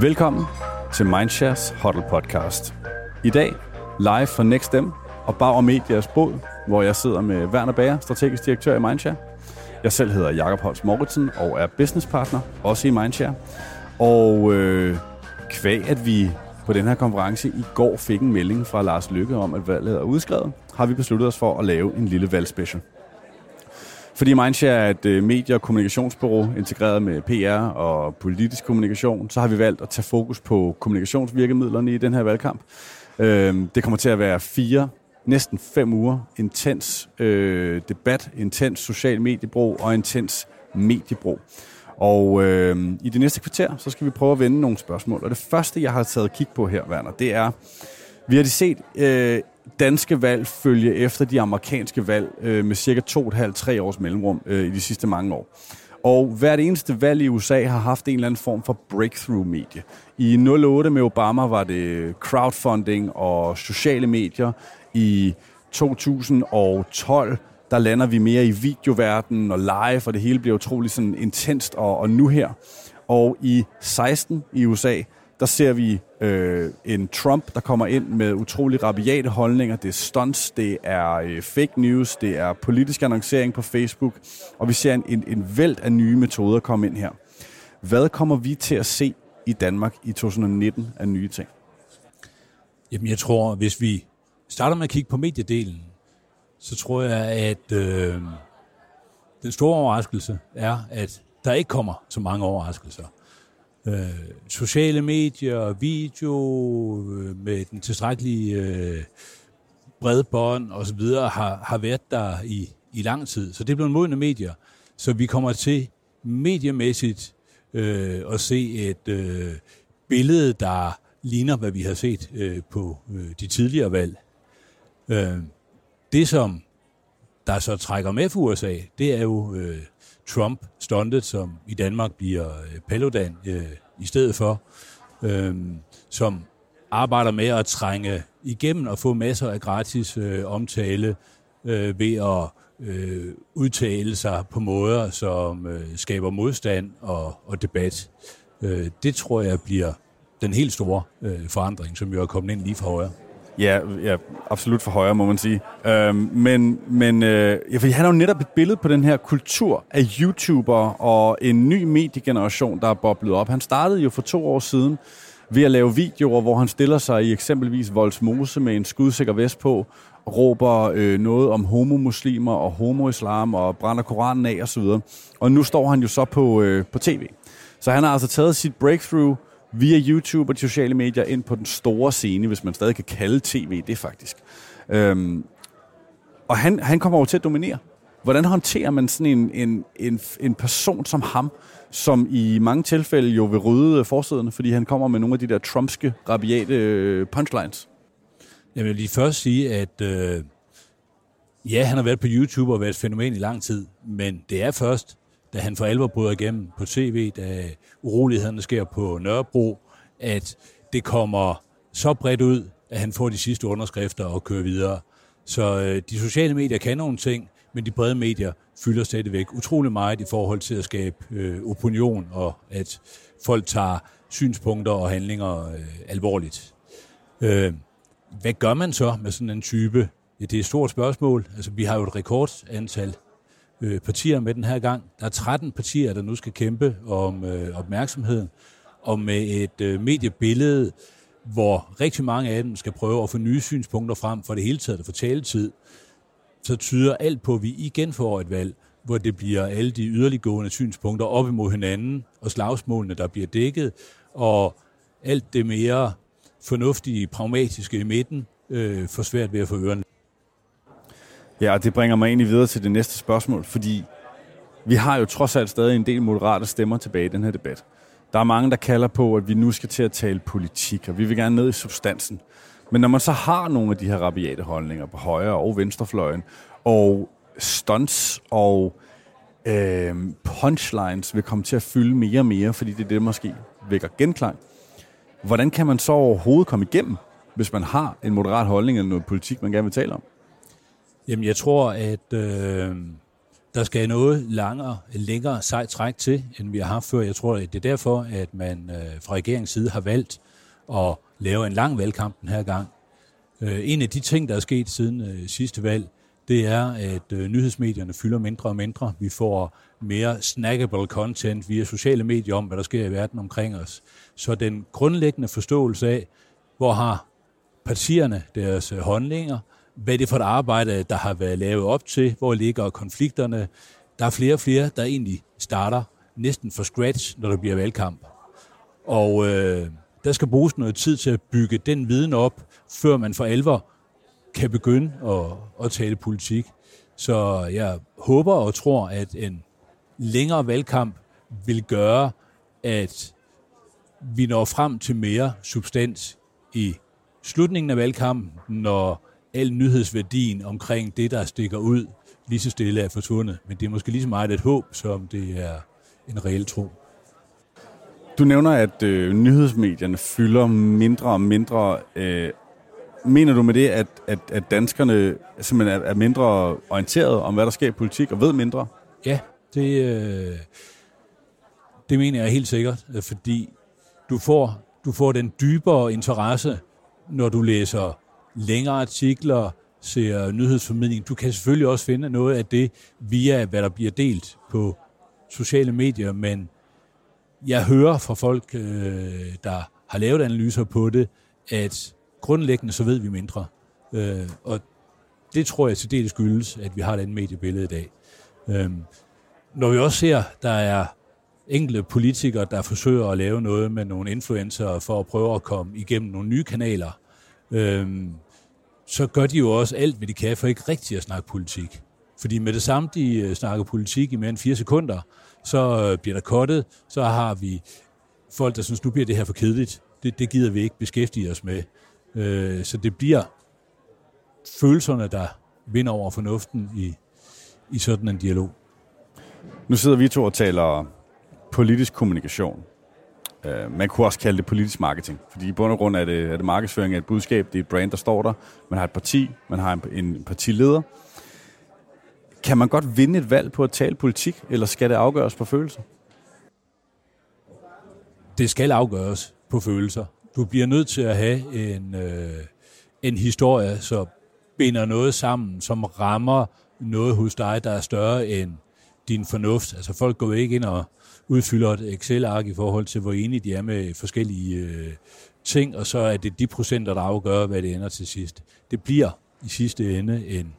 Velkommen til Mindshares Huddle Podcast. I dag live fra NextM og Bauer Medias båd, hvor jeg sidder med Werner Bager, strategisk direktør i Mindshare. Jeg selv hedder Jakob Holst Moritzen og er businesspartner, også i Mindshare. Og øh, kvæg, at vi på den her konference i går fik en melding fra Lars Lykke om, at valget er udskrevet, har vi besluttet os for at lave en lille valgspecial. Fordi Mindshare er et øh, medie- og kommunikationsbureau integreret med PR og politisk kommunikation, så har vi valgt at tage fokus på kommunikationsvirkemidlerne i den her valgkamp. Øh, det kommer til at være fire, næsten fem uger intens øh, debat, intens social mediebrug og intens mediebrug. Og øh, i det næste kvarter, så skal vi prøve at vende nogle spørgsmål. Og det første, jeg har taget kig på her, Werner, det er, vi har de set øh, danske valg følge efter de amerikanske valg øh, med cirka 2,5-3 års mellemrum øh, i de sidste mange år. Og hvert eneste valg i USA har haft en eller anden form for breakthrough-medie. I 08 med Obama var det crowdfunding og sociale medier. I 2012 der lander vi mere i videoverdenen og live, og det hele bliver utrolig sådan intenst og, og nu her. Og i 16 i USA, der ser vi øh, en Trump, der kommer ind med utrolig rabiate holdninger. Det er stunts, det er øh, fake news, det er politisk annoncering på Facebook, og vi ser en, en, en væld af nye metoder komme ind her. Hvad kommer vi til at se i Danmark i 2019 af nye ting? Jamen jeg tror, hvis vi starter med at kigge på mediedelen, så tror jeg, at øh, den store overraskelse er, at der ikke kommer så mange overraskelser. Øh, sociale medier, video øh, med den tilstrækkelige øh, bredbånd og så videre har, har været der i, i lang tid. Så det er blevet modne medier. Så vi kommer til mediemæssigt øh, at se et øh, billede, der ligner, hvad vi har set øh, på øh, de tidligere valg. Øh, det, som der så trækker med for USA, det er jo øh, Trump stuntet, som i Danmark bliver øh, Paludan øh, i stedet for, øh, som arbejder med at trænge igennem og få masser af gratis øh, omtale øh, ved at øh, udtale sig på måder, som øh, skaber modstand og, og debat. Øh, det tror jeg bliver den helt store øh, forandring, som jo er kommet ind lige fra højre. Ja, ja, absolut for højre, må man sige. Øhm, men men øh, ja, fordi han har jo netop et billede på den her kultur af YouTuber og en ny mediegeneration, der er boblet op. Han startede jo for to år siden ved at lave videoer, hvor han stiller sig i eksempelvis Voldsmose med en skudsikker vest på, og råber øh, noget om homomuslimer og homoislam og brænder Koranen af osv. Og nu står han jo så på, øh, på tv. Så han har altså taget sit breakthrough via YouTube og de sociale medier ind på den store scene, hvis man stadig kan kalde tv det faktisk. Øhm, og han, han kommer over til at dominere. Hvordan håndterer man sådan en, en, en, en person som ham, som i mange tilfælde jo vil rydde forsiderne, fordi han kommer med nogle af de der trumpske, rabiate øh, punchlines? Jeg vil lige først sige, at øh, ja, han har været på YouTube og været et fænomen i lang tid, men det er først da han for alvor bryder igennem på tv, da urolighederne sker på Nørrebro, at det kommer så bredt ud, at han får de sidste underskrifter og kører videre. Så øh, de sociale medier kan nogle ting, men de brede medier fylder stadigvæk utrolig meget i forhold til at skabe øh, opinion, og at folk tager synspunkter og handlinger øh, alvorligt. Øh, hvad gør man så med sådan en type? Ja, det er et stort spørgsmål. Altså, vi har jo et rekordantal øh, partier med den her gang. Der er 13 partier, der nu skal kæmpe om øh, opmærksomheden, og med et øh, mediebillede, hvor rigtig mange af dem skal prøve at få nye synspunkter frem for det hele taget at få taletid, så tyder alt på, at vi igen får et valg, hvor det bliver alle de yderliggående synspunkter op imod hinanden, og slagsmålene, der bliver dækket, og alt det mere fornuftige, pragmatiske i midten, øh, får svært ved at få ørerne. Ja, og det bringer mig egentlig videre til det næste spørgsmål, fordi vi har jo trods alt stadig en del moderate stemmer tilbage i den her debat. Der er mange, der kalder på, at vi nu skal til at tale politik, og vi vil gerne ned i substansen. Men når man så har nogle af de her rabiate holdninger på højre og venstrefløjen, og stunts og øh, punchlines vil komme til at fylde mere og mere, fordi det er det, måske vækker genklang. Hvordan kan man så overhovedet komme igennem, hvis man har en moderat holdning eller noget politik, man gerne vil tale om? Jamen, jeg tror, at øh, der skal noget langere, længere sejt træk til, end vi har haft før. Jeg tror, det er derfor, at man øh, fra regeringens side har valgt at lave en lang valgkamp den her gang. Øh, en af de ting, der er sket siden øh, sidste valg, det er, at øh, nyhedsmedierne fylder mindre og mindre. Vi får mere snackable content via sociale medier om, hvad der sker i verden omkring os. Så den grundlæggende forståelse af, hvor har partierne deres øh, håndlinger, hvad er for et arbejde, der har været lavet op til, hvor ligger konflikterne. Der er flere og flere, der egentlig starter næsten fra scratch, når der bliver valgkamp. Og øh, der skal bruges noget tid til at bygge den viden op, før man for alvor kan begynde at, at tale politik. Så jeg håber og tror, at en længere valgkamp vil gøre, at vi når frem til mere substans i slutningen af valgkampen, når al nyhedsværdien omkring det, der stikker ud, lige så stille er forsvundet. Men det er måske lige så meget et håb, som det er en reel tro. Du nævner, at øh, nyhedsmedierne fylder mindre og mindre. Øh, mener du med det, at, at, at danskerne simpelthen er, er mindre orienteret om, hvad der sker i politik, og ved mindre? Ja, det, øh, det mener jeg helt sikkert, fordi du får, du får den dybere interesse, når du læser længere artikler, ser nyhedsformidling. Du kan selvfølgelig også finde noget af det via, hvad der bliver delt på sociale medier, men jeg hører fra folk, øh, der har lavet analyser på det, at grundlæggende så ved vi mindre. Øh, og det tror jeg til det skyldes, at vi har den mediebillede i dag. Øhm, når vi også ser, der er enkelte politikere, der forsøger at lave noget med nogle influencer for at prøve at komme igennem nogle nye kanaler, øhm, så gør de jo også alt, hvad de kan for ikke rigtigt at snakke politik. Fordi med det samme, de øh, snakker politik i mere end fire sekunder, så øh, bliver der kottet, så har vi folk, der synes, nu bliver det her for kedeligt. Det, det gider vi ikke beskæftige os med. Øh, så det bliver følelserne, der vinder over fornuften i, i sådan en dialog. Nu sidder vi to og taler politisk kommunikation. Øh, man kunne også kalde det politisk marketing, fordi i bund og grund er det, er det markedsføring af et budskab, det er et brand, der står der. Man har et parti, man har en, en partileder. Kan man godt vinde et valg på at tale politik, eller skal det afgøres på følelser? Det skal afgøres på følelser. Du bliver nødt til at have en, øh, en historie, som binder noget sammen, som rammer noget hos dig, der er større end din fornuft. Altså folk går ikke ind og udfylder et Excel-ark i forhold til, hvor enige de er med forskellige øh, ting, og så er det de procenter, der afgør, hvad det ender til sidst. Det bliver i sidste ende en,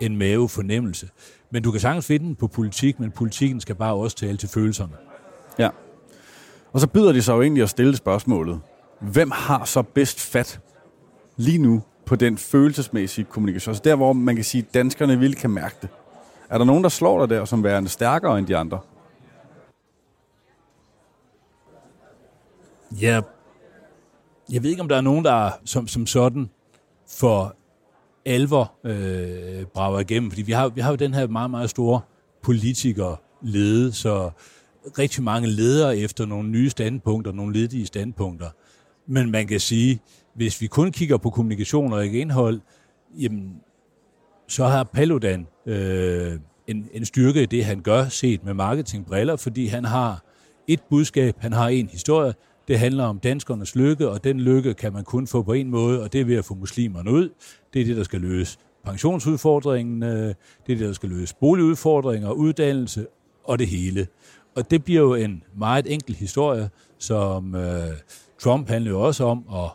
en mavefornemmelse. Men du kan sagtens finde den på politik, men politikken skal bare også tale til følelserne. Ja. Og så byder de sig jo egentlig at stille spørgsmålet. Hvem har så bedst fat lige nu på den følelsesmæssige kommunikation? Altså der, hvor man kan sige, at danskerne vil kan mærke det. Er der nogen, der slår dig der som værende stærkere end de andre? Ja, jeg ved ikke, om der er nogen, der som, som sådan for alvor øh, brager igennem, fordi vi har, vi har jo den her meget, meget store politikerlede, så rigtig mange ledere efter nogle nye standpunkter, nogle ledige standpunkter. Men man kan sige, hvis vi kun kigger på kommunikation og ikke indhold, jamen, så har Paludan øh, en, en styrke i det, han gør, set med marketingbriller, fordi han har et budskab, han har en historie, det handler om danskernes lykke, og den lykke kan man kun få på en måde, og det er ved at få muslimerne ud. Det er det, der skal løse pensionsudfordringen, øh, det er det, der skal løse boligudfordringer, uddannelse og det hele. Og det bliver jo en meget enkel historie, som øh, Trump handler jo også om at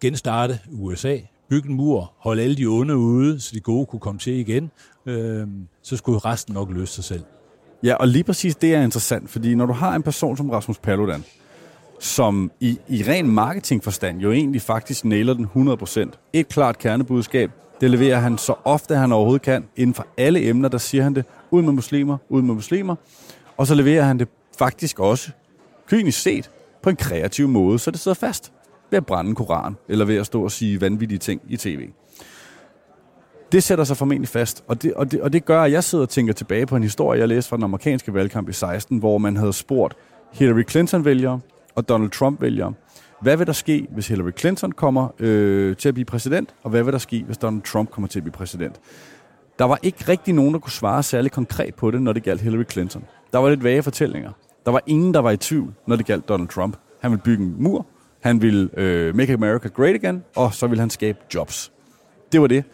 genstarte USA, bygge en mur, holde alle de onde ude, så de gode kunne komme til igen. Øh, så skulle resten nok løse sig selv. Ja, og lige præcis det er interessant, fordi når du har en person som Rasmus Paludan, som i, i ren marketingforstand jo egentlig faktisk nailer den 100%. Et klart kernebudskab, det leverer han så ofte han overhovedet kan. Inden for alle emner, der siger han det, ud med muslimer, ud med muslimer. Og så leverer han det faktisk også, kynisk set, på en kreativ måde, så det sidder fast. Ved at brænde koran, eller ved at stå og sige vanvittige ting i tv. Det sætter sig formentlig fast, og det, og, det, og det gør, at jeg sidder og tænker tilbage på en historie, jeg læste fra den amerikanske valgkamp i 16, hvor man havde spurgt Hillary Clinton-vælgere, og Donald Trump-vælgere. Hvad vil der ske, hvis Hillary Clinton kommer øh, til at blive præsident, og hvad vil der ske, hvis Donald Trump kommer til at blive præsident? Der var ikke rigtig nogen, der kunne svare særlig konkret på det, når det galt Hillary Clinton. Der var lidt vage fortællinger. Der var ingen, der var i tvivl, når det galt Donald Trump. Han ville bygge en mur, han ville øh, make America great again, og så ville han skabe jobs. Det var det.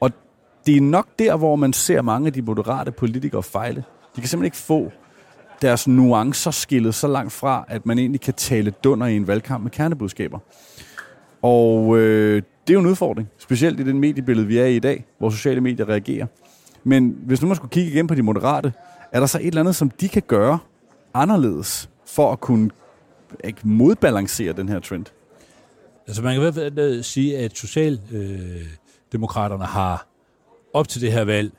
Og det er nok der, hvor man ser mange af de moderate politikere fejle. De kan simpelthen ikke få deres nuancer skillet så langt fra, at man egentlig kan tale dunder i en valgkamp med kernebudskaber. Og øh, det er jo en udfordring, specielt i den mediebillede, vi er i i dag, hvor sociale medier reagerer. Men hvis nu man skulle kigge igen på de moderate, er der så et eller andet, som de kan gøre anderledes for at kunne ikke modbalancere den her trend? Altså man kan i hvert fald øh, sige, at Socialdemokraterne øh, har op til det her valg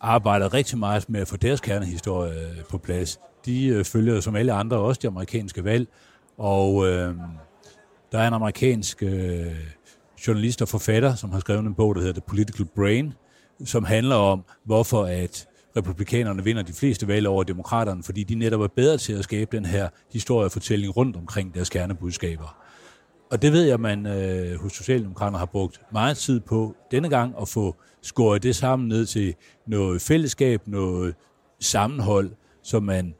arbejdet rigtig meget med at få deres kernehistorie øh, på plads. De følger som alle andre også de amerikanske valg, og øh, der er en amerikansk øh, journalist og forfatter, som har skrevet en bog, der hedder The Political Brain, som handler om, hvorfor at republikanerne vinder de fleste valg over demokraterne, fordi de netop er bedre til at skabe den her historiefortælling rundt omkring deres kernebudskaber. Og det ved jeg, at man øh, hos Socialdemokraterne har brugt meget tid på denne gang at få skåret det sammen ned til noget fællesskab, noget sammenhold, så man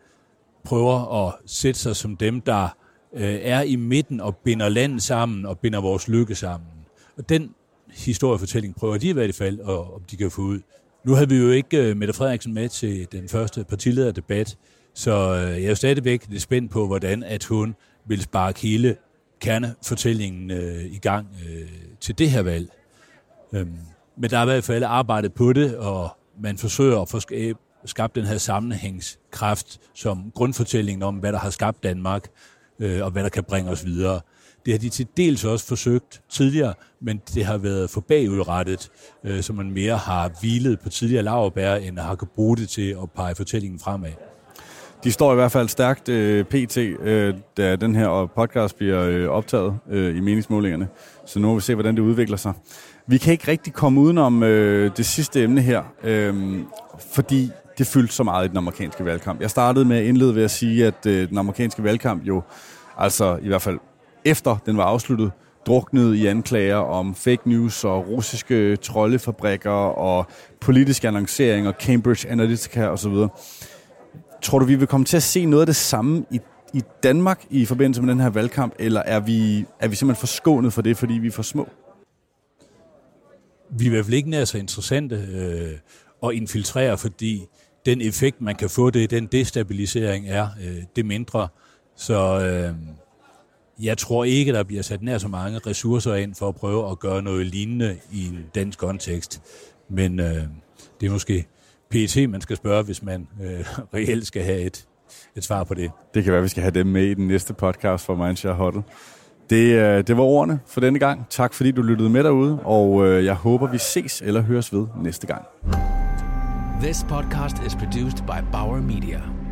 prøver at sætte sig som dem, der øh, er i midten og binder landet sammen og binder vores lykke sammen. Og den historiefortælling prøver de i hvert fald, og, om de kan få ud. Nu havde vi jo ikke øh, Mette Frederiksen med til den første partilederdebat, så øh, jeg er jo stadigvæk lidt spændt på, hvordan at hun vil sparke hele kernefortællingen øh, i gang øh, til det her valg. Øhm, men der er i hvert fald arbejdet på det, og man forsøger at få skabt den her sammenhængskraft som grundfortællingen om, hvad der har skabt Danmark, øh, og hvad der kan bringe os videre. Det har de til dels også forsøgt tidligere, men det har været for bagudrettet, øh, så man mere har hvilet på tidligere laverbær, end har kan bruge det til at pege fortællingen fremad. De står i hvert fald stærkt øh, pt, øh, da den her øh, podcast bliver øh, optaget øh, i meningsmålingerne. Så nu må vi se, hvordan det udvikler sig. Vi kan ikke rigtig komme udenom øh, det sidste emne her, øh, fordi det fyldte så meget i den amerikanske valgkamp. Jeg startede med at indlede ved at sige, at øh, den amerikanske valgkamp jo, altså i hvert fald efter den var afsluttet, druknede i anklager om fake news og russiske troldefabrikker og politisk annoncering og Cambridge Analytica osv. Tror du, vi vil komme til at se noget af det samme i, i Danmark i forbindelse med den her valgkamp, eller er vi, er vi simpelthen forskånet for det, fordi vi er for små? Vi er i hvert fald ikke nær så interessante øh, at infiltrere, fordi den effekt, man kan få det, den destabilisering er øh, det mindre. Så øh, jeg tror ikke, der bliver sat nær så mange ressourcer ind for at prøve at gøre noget lignende i en dansk kontekst. Men øh, det er måske PET, man skal spørge, hvis man øh, reelt skal have et, et svar på det. Det kan være, vi skal have dem med i den næste podcast for Mindshare Huddle. Det, øh, det var ordene for denne gang. Tak fordi du lyttede med derude, og øh, jeg håber, vi ses eller høres ved næste gang. This podcast is produced by Bauer Media.